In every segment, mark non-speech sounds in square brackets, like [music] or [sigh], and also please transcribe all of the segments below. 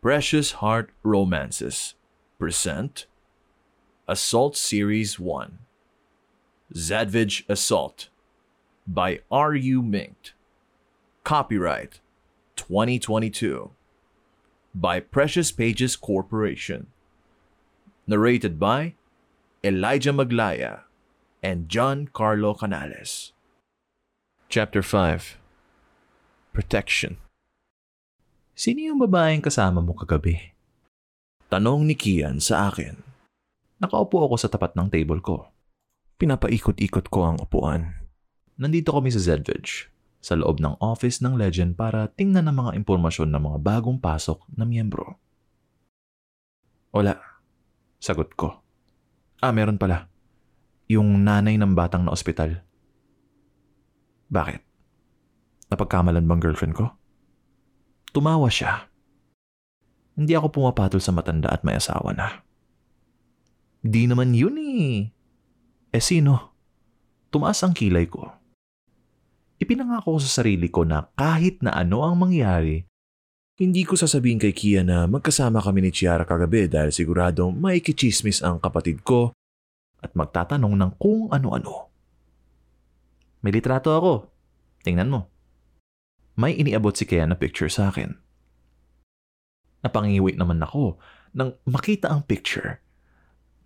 Precious Heart Romances present Assault Series 1 Zadvige Assault by R.U. Minkt. Copyright 2022 by Precious Pages Corporation. Narrated by Elijah Maglaya and John Carlo Canales. Chapter 5 Protection Sino yung babaeng kasama mo kagabi? Tanong ni Kian sa akin. Nakaupo ako sa tapat ng table ko. Pinapaikot-ikot ko ang upuan. Nandito kami sa Zedvige, sa loob ng office ng Legend para tingnan ang mga impormasyon ng mga bagong pasok na miyembro. Wala. Sagot ko. Ah, meron pala. Yung nanay ng batang na ospital. Bakit? Napagkamalan bang girlfriend ko? Tumawa siya. Hindi ako pumapatol sa matanda at may asawa na. Di naman yun eh. Eh sino? Tumaas ang kilay ko. Ipinangako ko sa sarili ko na kahit na ano ang mangyari, Hindi ko sasabihin kay Kia na magkasama kami ni Chiara kagabi dahil sigurado may kichismis ang kapatid ko at magtatanong ng kung ano-ano. May litrato ako. Tingnan mo. May iniabot si Kaya na picture sa akin. Napangiwi naman ako nang makita ang picture.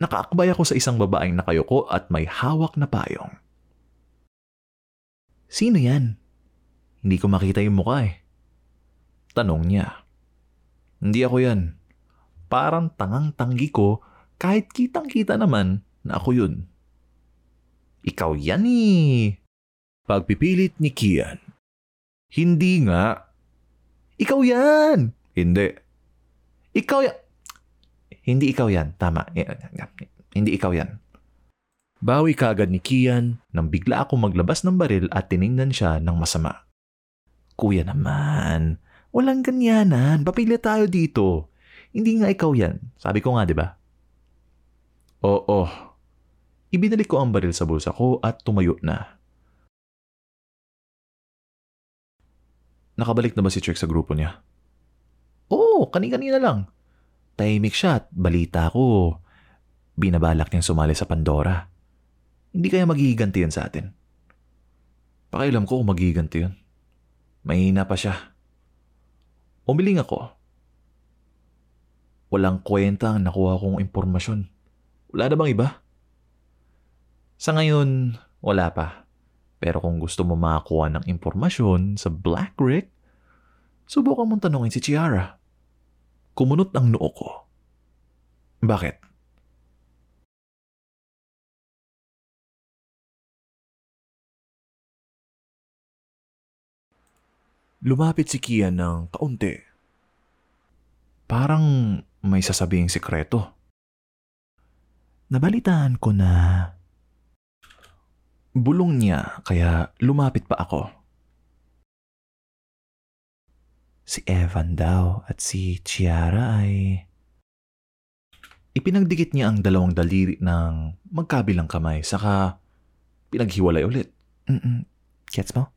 Nakaakbay ako sa isang babaeng nakayuko at may hawak na payong. Sino yan? Hindi ko makita yung mukha eh. Tanong niya. Hindi ako yan. Parang tangang-tanggi ko kahit kitang-kita naman na ako yun. Ikaw yan eh. Pagpipilit ni Kian. Hindi nga. Ikaw yan! Hindi. Ikaw yan. Hindi ikaw yan. Tama. Hindi ikaw yan. Bawi kaagad ni Kian Nang bigla ako maglabas ng baril at tiningnan siya ng masama. Kuya naman, walang ganyanan. Papili tayo dito. Hindi nga ikaw yan. Sabi ko nga, di ba? Oo. Ibinalik ko ang baril sa bulsa ko at tumayo na. Nakabalik na ba si Trick sa grupo niya? Oo, kani-kanina lang. Tahimik siya at balita ko. Binabalak niyang sumali sa Pandora. Hindi kaya maghihiganti yan sa atin. Pakialam ko kung maghihiganti yun. Mahina pa siya. Umiling ako. Walang kwenta ang nakuha kong impormasyon. Wala na bang iba? Sa ngayon, wala pa. Pero kung gusto mo makakuha ng impormasyon sa Black Rick, subukan mong tanungin si Chiara. Kumunot ang noo ko. Bakit? Lumapit si Kian ng kaunti. Parang may sasabing sikreto. Nabalitaan ko na bulong niya kaya lumapit pa ako. Si Evan daw at si Chiara ay... Ipinagdikit niya ang dalawang daliri ng magkabilang kamay saka pinaghiwalay ulit. Mm-mm. Gets mo?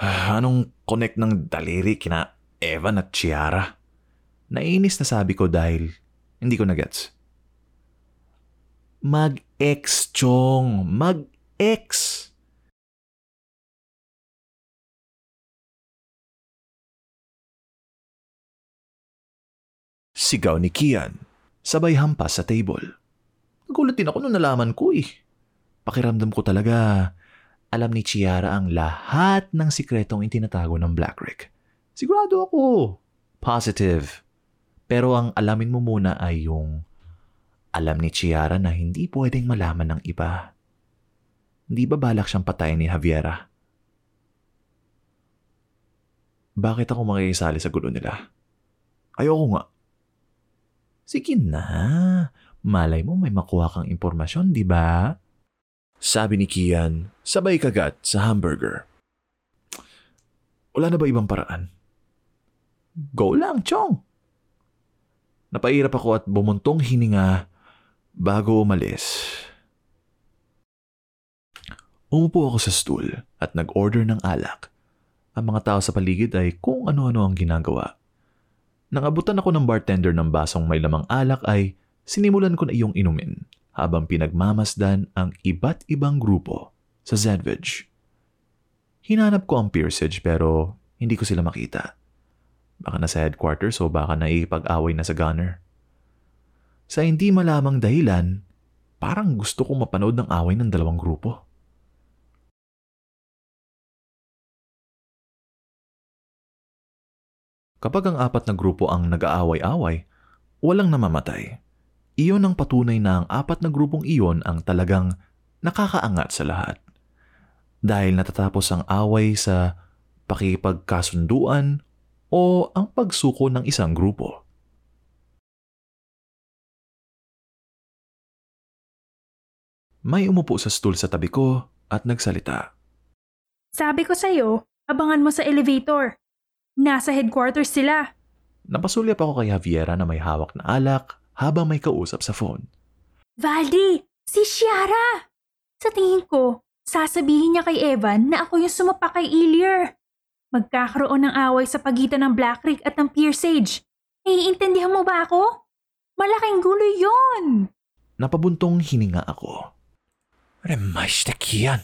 Anong connect ng daliri kina Evan at Chiara? Nainis na sabi ko dahil hindi ko na-gets. Mag-ex, Chong. Mag-ex. Sigaw ni Kian. Sabay hampas sa table. Nagulat din ako nung nalaman ko eh. Pakiramdam ko talaga, alam ni Chiara ang lahat ng sikretong itinatago ng Black Rick. Sigurado ako. Positive. Pero ang alamin mo muna ay yung alam ni Chiara na hindi pwedeng malaman ng iba. Hindi ba balak siyang patayin ni Javiera? Bakit ako makikisali sa gulo nila? Ayoko nga. Sige na. Malay mo may makuha kang impormasyon, di ba? Sabi ni Kian, sabay kagat sa hamburger. Wala na ba ibang paraan? Go lang, Chong. Napairap ako at bumuntong hininga bago umalis. Umupo ako sa stool at nag-order ng alak. Ang mga tao sa paligid ay kung ano-ano ang ginagawa. Nang abutan ako ng bartender ng basong may lamang alak ay sinimulan ko na iyong inumin habang pinagmamasdan ang iba't ibang grupo sa Zedvige. Hinanap ko ang Pearsage pero hindi ko sila makita. Baka nasa headquarters o baka naipag-away na sa gunner. Sa hindi malamang dahilan, parang gusto kong mapanood ng away ng dalawang grupo. Kapag ang apat na grupo ang nag-aaway-away, walang namamatay. Iyon ang patunay na ang apat na grupong iyon ang talagang nakakaangat sa lahat. Dahil natatapos ang away sa pakipagkasunduan o ang pagsuko ng isang grupo. May umupo sa stool sa tabi ko at nagsalita. Sabi ko sa'yo, abangan mo sa elevator. Nasa headquarters sila. Napasulyap ako kay Javiera na may hawak na alak habang may kausap sa phone. Valdi, si Shiara! Sa tingin ko, sasabihin niya kay Evan na ako yung sumapa kay Ilier. Magkakaroon ng away sa pagitan ng Black Creek at ng Pearsage. Naiintindihan mo ba ako? Malaking gulo yon. Napabuntong hininga ako. Remas na kiyan.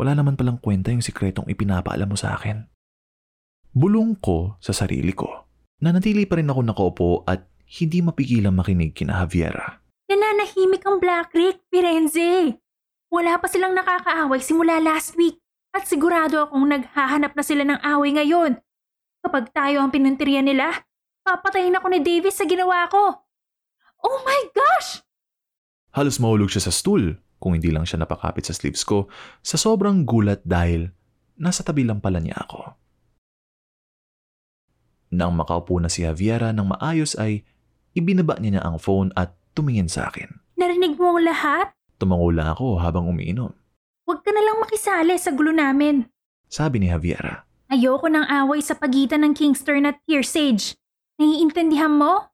Wala naman palang kwenta yung sikretong ipinapaalam mo sa akin. Bulong ko sa sarili ko. Nanatili pa rin ako nakaupo at hindi mapigilang makinig kina Javiera. Nananahimik ang Black Creek, Firenze. Wala pa silang nakakaaway simula last week at sigurado akong naghahanap na sila ng away ngayon. Kapag tayo ang pinuntirya nila, papatayin ako ni Davis sa ginawa ko. Oh my gosh! Halos mahulog siya sa stool kung hindi lang siya napakapit sa sleeves ko sa sobrang gulat dahil nasa tabi lang pala niya ako. Nang makaupo na si Javiera ng maayos ay ibinaba niya niya ang phone at tumingin sa akin. Narinig mo ang lahat? Tumango lang ako habang umiinom. Huwag ka na lang makisali sa gulo namin. Sabi ni Javiera. Ayoko ng away sa pagitan ng Kingston at Pearsage. Naiintindihan mo?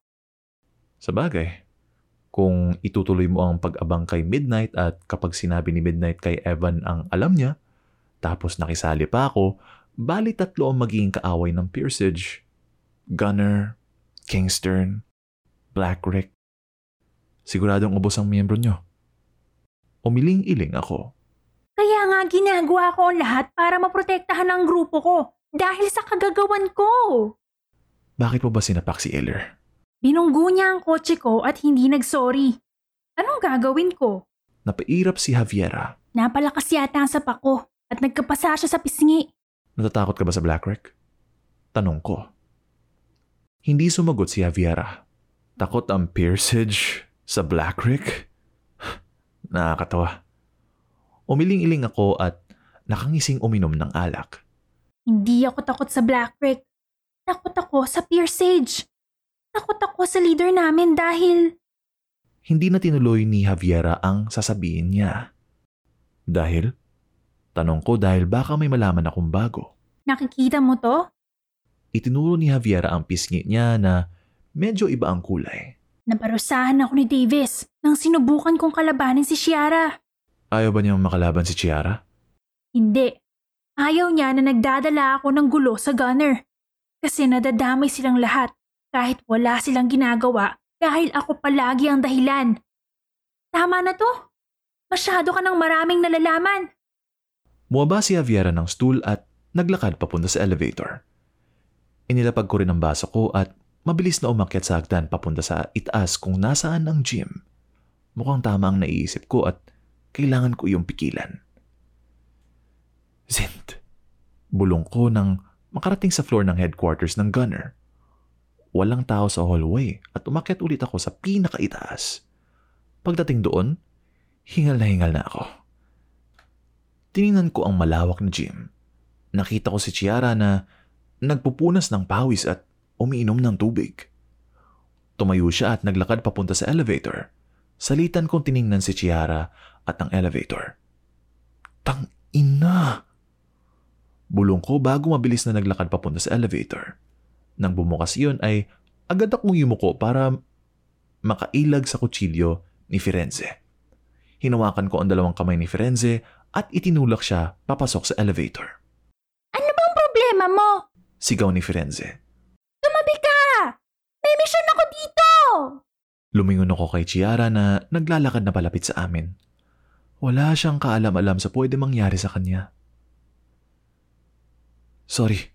Sa bagay, kung itutuloy mo ang pag-abang kay Midnight at kapag sinabi ni Midnight kay Evan ang alam niya, tapos nakisali pa ako, bali tatlo ang magiging kaaway ng Pearsage. Gunner, Kingston, Black Rick. Siguradong ubos ang miyembro nyo. Umiling-iling ako. Kaya nga ginagawa ko ang lahat para maprotektahan ang grupo ko dahil sa kagagawan ko. Bakit mo ba sinapak si Eller? Binunggo niya ang kotse ko at hindi nagsorry. Anong gagawin ko? Napairap si Javiera. Napalakas yata ang sapak ko at nagkapasa siya sa pisngi. Natatakot ka ba sa Black Rick? Tanong ko. Hindi sumagot si Javiera. Takot ang Pearsage sa Black Rick? [sighs] Nakakatawa. Umiling-iling ako at nakangising uminom ng alak. Hindi ako takot sa Black Rick. Takot ako sa Pearsage. Takot ako sa leader namin dahil Hindi na tinuloy ni Javiera ang sasabihin niya. Dahil? Tanong ko dahil baka may malaman akong bago. nakikita mo to? Itinuro ni Javiera ang pisngi niya na medyo iba ang kulay. Naparusahan ako ni Davis nang sinubukan kong kalabanin si Shiara. Ayaw ba niyang makalaban si Chiara? Hindi. Ayaw niya na nagdadala ako ng gulo sa gunner. Kasi nadadamay silang lahat kahit wala silang ginagawa dahil ako palagi ang dahilan. Tama na to. Masyado ka ng maraming nalalaman. Bumaba si Javiera ng stool at naglakad papunta sa elevator. Inilapag ko rin ang baso ko at mabilis na umakyat sa hagdan papunta sa itaas kung nasaan ang gym. Mukhang tama ang naiisip ko at kailangan ko iyong pikilan. Zint. Bulong ko nang makarating sa floor ng headquarters ng gunner. Walang tao sa hallway at umakyat ulit ako sa pinakaitaas. Pagdating doon, hingal na hingal na ako. Tiningnan ko ang malawak na gym. Nakita ko si Chiara na nagpupunas ng pawis at umiinom ng tubig. Tumayo siya at naglakad papunta sa elevator. Salitan kong tiningnan si Chiara at ang elevator. Tang ina! Bulong ko bago mabilis na naglakad papunta sa elevator. Nang bumukas iyon ay agad akong yumuko para makailag sa kutsilyo ni Firenze. Hinawakan ko ang dalawang kamay ni Firenze at itinulak siya papasok sa elevator. Ano bang problema mo? Sigaw ni Firenze. May mission ako dito! Lumingon ako kay Chiara na naglalakad na palapit sa amin. Wala siyang kaalam-alam sa pwede mangyari sa kanya. Sorry.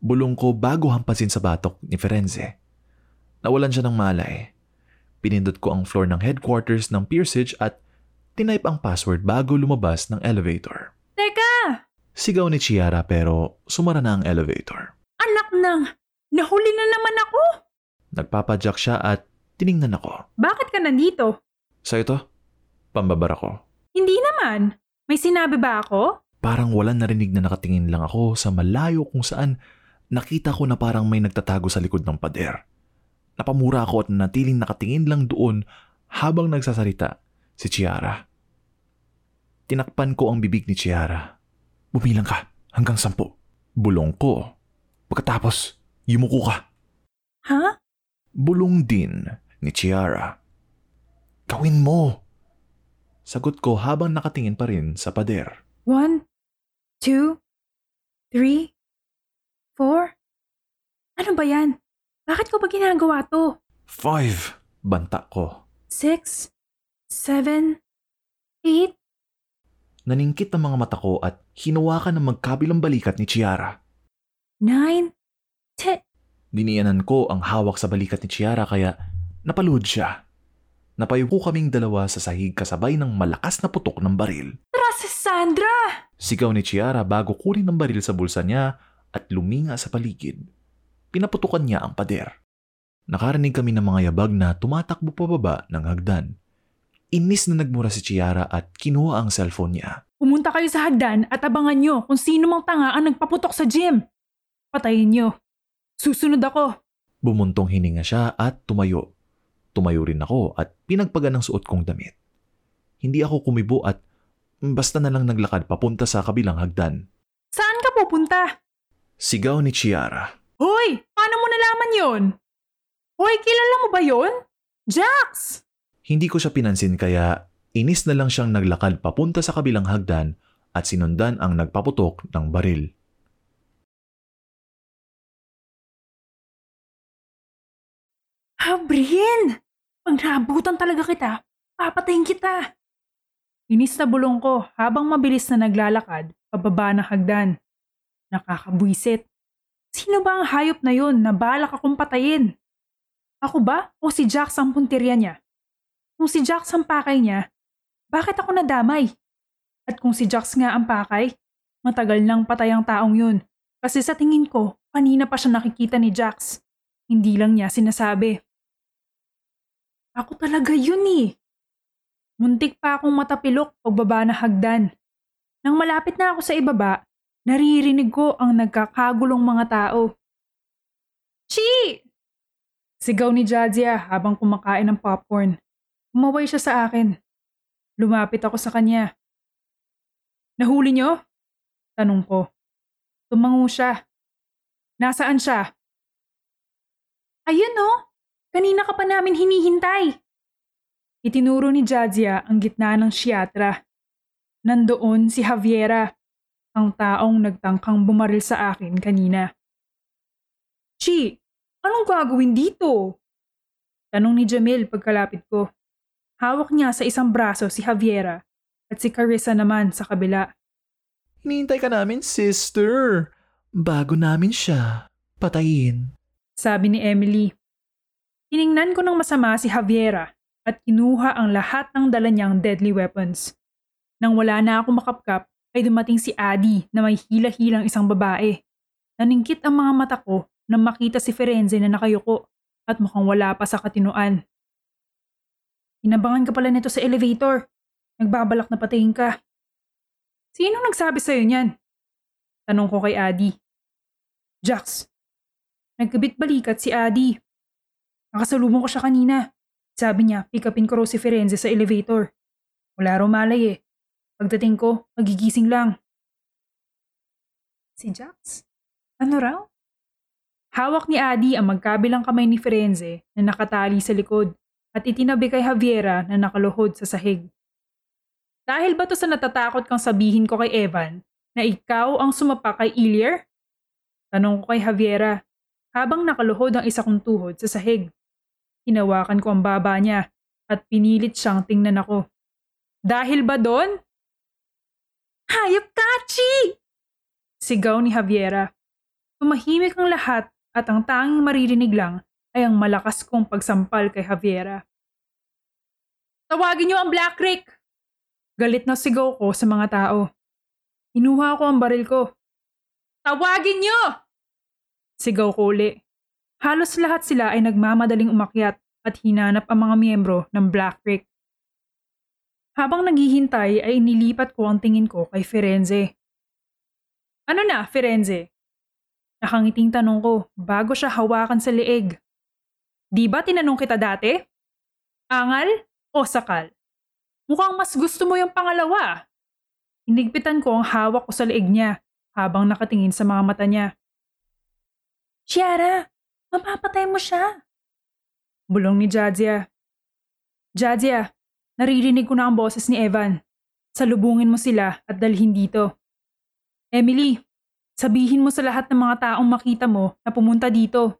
Bulong ko bago hampasin sa batok ni Firenze. Nawalan siya ng malay. Pinindot ko ang floor ng headquarters ng Pearsage at tinype ang password bago lumabas ng elevator. Teka! Sigaw ni Chiara pero sumara na ang elevator. Anak ng... Nahuli na naman ako! Nagpapadyak siya at tiningnan ako. Bakit ka nandito? Sa ito, pambabara ko. Hindi naman. May sinabi ba ako? Parang walang narinig na nakatingin lang ako sa malayo kung saan nakita ko na parang may nagtatago sa likod ng pader. Napamura ako at natiling nakatingin lang doon habang nagsasalita si Chiara. Tinakpan ko ang bibig ni Chiara. Bumilang ka hanggang sampu. Bulong ko. Pagkatapos, yumuko ka. Ha? Bulong din ni Chiara. Gawin mo. Sagot ko habang nakatingin pa rin sa pader. One, two, three, four. Ano ba yan? Bakit ko ba ginagawa to? Five! Banta ko. Six, seven, eight. Naningkit ang mga mata ko at hinawakan ng magkabilang balikat ni Chiara. Nine, ten. Diniyanan ko ang hawak sa balikat ni Chiara kaya napalood siya. Napayuko kaming dalawa sa sahig kasabay ng malakas na putok ng baril. Tara si Sandra! Sigaw ni Chiara bago kunin ang baril sa bulsa niya at luminga sa paligid. Pinaputukan niya ang pader. Nakarinig kami ng mga yabag na tumatakbo pababa ng hagdan. Inis na nagmura si Chiara at kinuha ang cellphone niya. Pumunta kayo sa hagdan at abangan nyo kung sino mang tanga ang nagpaputok sa gym. Patayin nyo. Susunod ako. Bumuntong hininga siya at tumayo. Tumayo rin ako at pinagpagan ng suot kong damit. Hindi ako kumibo at basta na lang naglakad papunta sa kabilang hagdan. Saan ka pupunta? Sigaw ni Chiara. Hoy! Paano mo nalaman yon? Hoy, kilala mo ba yon? Jax! Hindi ko siya pinansin kaya inis na lang siyang naglakad papunta sa kabilang hagdan at sinundan ang nagpaputok ng baril. Habrin! Pag naabutan talaga kita, papatayin kita. Inis na bulong ko habang mabilis na naglalakad pababa ng hagdan. Nakakabwisit. Sino ba ang hayop na yon na balak akong patayin? Ako ba o si Jax ang puntirya niya? Kung si Jax ang pakay niya, bakit ako nadamay? At kung si Jax nga ang pakay, matagal nang patay ang taong yun. Kasi sa tingin ko, kanina pa siya nakikita ni Jax. Hindi lang niya sinasabi. Ako talaga yun eh. Muntik pa akong matapilok pagbaba na hagdan. Nang malapit na ako sa ibaba, naririnig ko ang nagkakagulong mga tao. Chi! Sigaw ni Jadzia habang kumakain ng popcorn. Umaway siya sa akin. Lumapit ako sa kanya. Nahuli niyo? Tanong ko. Tumango siya. Nasaan siya? Ayun oh! Kanina ka pa namin hinihintay. Itinuro ni Jadzia ang gitna ng siyatra. Nandoon si Javiera, ang taong nagtangkang bumaril sa akin kanina. Chi, anong gagawin dito? Tanong ni Jamil pagkalapit ko. Hawak niya sa isang braso si Javiera at si Carissa naman sa kabila. Hinihintay ka namin, sister. Bago namin siya patayin. Sabi ni Emily. Tiningnan ko ng masama si Javiera at kinuha ang lahat ng dala niyang deadly weapons. Nang wala na ako makapkap, ay dumating si Adi na may hila-hilang isang babae. Naningkit ang mga mata ko nang makita si Ferenze na nakayuko at mukhang wala pa sa katinuan. Inabangan ka pala nito sa elevator. Nagbabalak na patayin ka. Sino nagsabi sa'yo niyan? Tanong ko kay Adi. Jax. Nagkabit balikat si Adi. Nakasalubong ko siya kanina. Sabi niya, pick ko raw si Ferenze sa elevator. Wala raw malay eh. Pagdating ko, magigising lang. Si Jax? Ano raw? Hawak ni Adi ang magkabilang kamay ni Ferenze na nakatali sa likod at itinabi kay Javiera na nakaluhod sa sahig. Dahil ba to sa natatakot kang sabihin ko kay Evan na ikaw ang sumapa kay Ilier? Tanong ko kay Javiera habang nakaluhod ang isa kong tuhod sa sahig. Hinawakan ko ang baba niya at pinilit siyang tingnan ako. Dahil ba doon? Hayop ka, Chi! Sigaw ni Javiera. Tumahimik ang lahat at ang tanging maririnig lang ay ang malakas kong pagsampal kay Javiera. Tawagin niyo ang Black Rick! Galit na sigaw ko sa mga tao. Inuha ko ang baril ko. Tawagin niyo! Sigaw ko uli. Halos lahat sila ay nagmamadaling umakyat at hinanap ang mga miyembro ng Black Rick. Habang naghihintay ay inilipat ko ang tingin ko kay Firenze. Ano na, Firenze? Nakangiting tanong ko bago siya hawakan sa leeg. Di ba tinanong kita dati? Angal o sakal? Mukhang mas gusto mo yung pangalawa. Inigpitan ko ang hawak ko sa leeg niya habang nakatingin sa mga mata niya. Chiara, mapapatay mo siya. Bulong ni Jadzia. Jadzia, naririnig ko na ang boses ni Evan. Salubungin mo sila at dalhin dito. Emily, sabihin mo sa lahat ng mga taong makita mo na pumunta dito.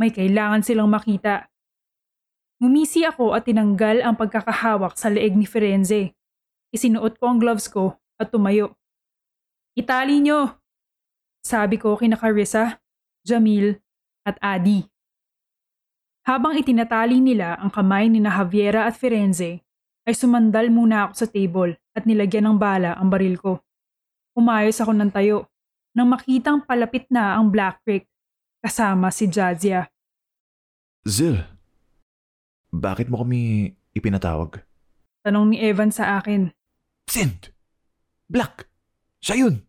May kailangan silang makita. Ngumisi ako at tinanggal ang pagkakahawak sa leeg ni Firenze. Isinuot ko ang gloves ko at tumayo. Itali nyo! Sabi ko kina Carissa, Jamil at Adi. Habang itinatali nila ang kamay ni na Javiera at Firenze, ay sumandal muna ako sa table at nilagyan ng bala ang baril ko. Umayos ako ng tayo nang makitang palapit na ang Black Creek kasama si Jadzia. Zil, bakit mo kami ipinatawag? Tanong ni Evan sa akin. Sint! Black! Siya yun!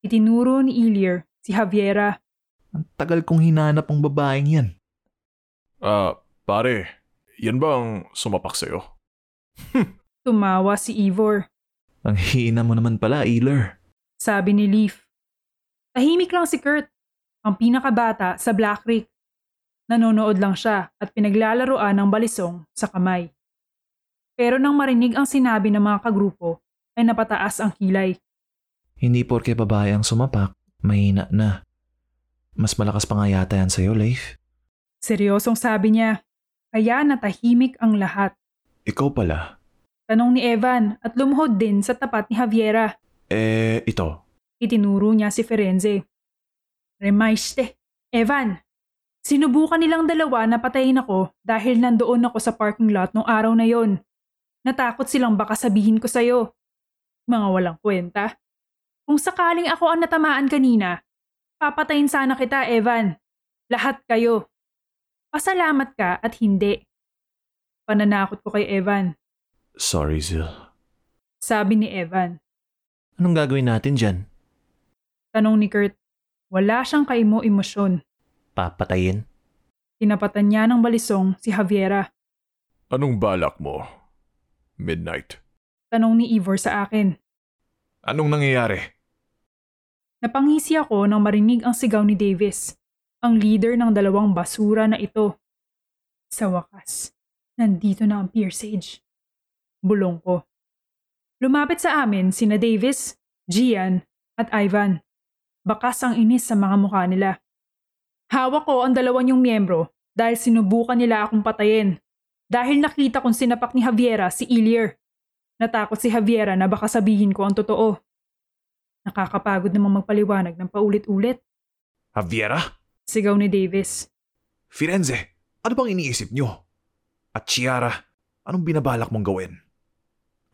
Itinuro ni Ilier si Javiera. Ang tagal kong hinanap ang babaeng yan. Ah, pare, yan ba ang sumapak sa'yo? Tumawa si Ivor. Ang hina mo naman pala, Eiler. Sabi ni Leaf. Tahimik lang si Kurt, ang pinakabata sa Black Creek. Nanonood lang siya at pinaglalaroan ng balisong sa kamay. Pero nang marinig ang sinabi ng mga kagrupo, ay napataas ang kilay. Hindi porke babae ang sumapak, mahina na. Mas malakas pa nga yata yan sa'yo, Leif. Seryosong sabi niya, kaya natahimik ang lahat. Ikaw pala. Tanong ni Evan at lumuhod din sa tapat ni Javiera. Eh, ito. Itinuro niya si Ferenze. Remaiste, Evan, sinubukan nilang dalawa na patayin ako dahil nandoon ako sa parking lot nung araw na yon. Natakot silang baka sabihin ko sa'yo. Mga walang kwenta. Kung sakaling ako ang natamaan kanina, papatayin sana kita, Evan. Lahat kayo. Pasalamat ka at hindi. Pananakot ko kay Evan. Sorry, Zil. Sabi ni Evan. Anong gagawin natin dyan? Tanong ni Kurt. Wala siyang kaimo emosyon. Papatayin? Tinapatan niya ng balisong si Javiera. Anong balak mo? Midnight. Tanong ni Ivor sa akin. Anong nangyayari? Napangisi ako nang marinig ang sigaw ni Davis, ang leader ng dalawang basura na ito. Sa wakas, nandito na ang Pier Sage. Bulong ko. Lumapit sa amin sina Davis, Gian, at Ivan. Bakas ang inis sa mga mukha nila. Hawak ko ang dalawa niyong miyembro dahil sinubukan nila akong patayin. Dahil nakita kong sinapak ni Javiera si Ilier. Natakot si Javiera na baka sabihin ko ang totoo. Nakakapagod namang magpaliwanag ng paulit-ulit. Javiera? Sigaw ni Davis. Firenze, ano bang iniisip nyo? At Chiara, anong binabalak mong gawin?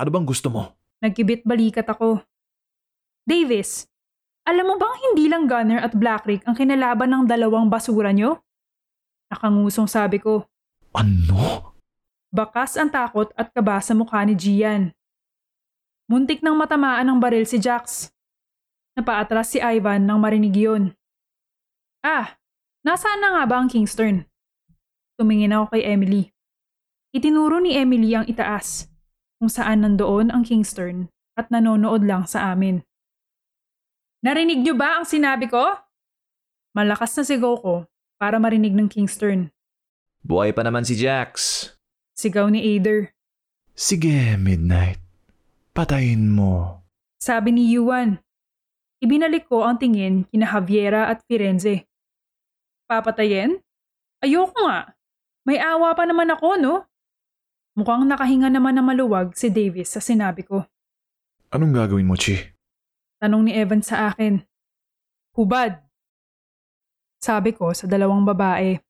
Ano bang gusto mo? Nagkibit balikat ako. Davis, alam mo bang hindi lang Gunner at Blackrick ang kinalaban ng dalawang basura nyo? Nakangusong sabi ko. Ano? Bakas ang takot at kaba sa mukha ni Gian. Muntik nang matamaan ng baril si Jax. Napaatras si Ivan nang marinig yun. Ah, nasaan na nga ba ang Kingston? Tumingin ako kay Emily. Itinuro ni Emily ang itaas, kung saan nandoon ang Kingston at nanonood lang sa amin. Narinig niyo ba ang sinabi ko? Malakas na sigaw ko para marinig ng Kingston. Buhay pa naman si Jax. Sigaw ni Ader. Sige, Midnight. Patayin mo. Sabi ni Yuan. Ibinalik ko ang tingin kina Javiera at Firenze. Papatayin? Ayoko nga. May awa pa naman ako, no? Mukhang nakahinga naman na maluwag si Davis sa sinabi ko. Anong gagawin mo, Chi? Tanong ni Evan sa akin. Hubad. Sabi ko sa dalawang babae.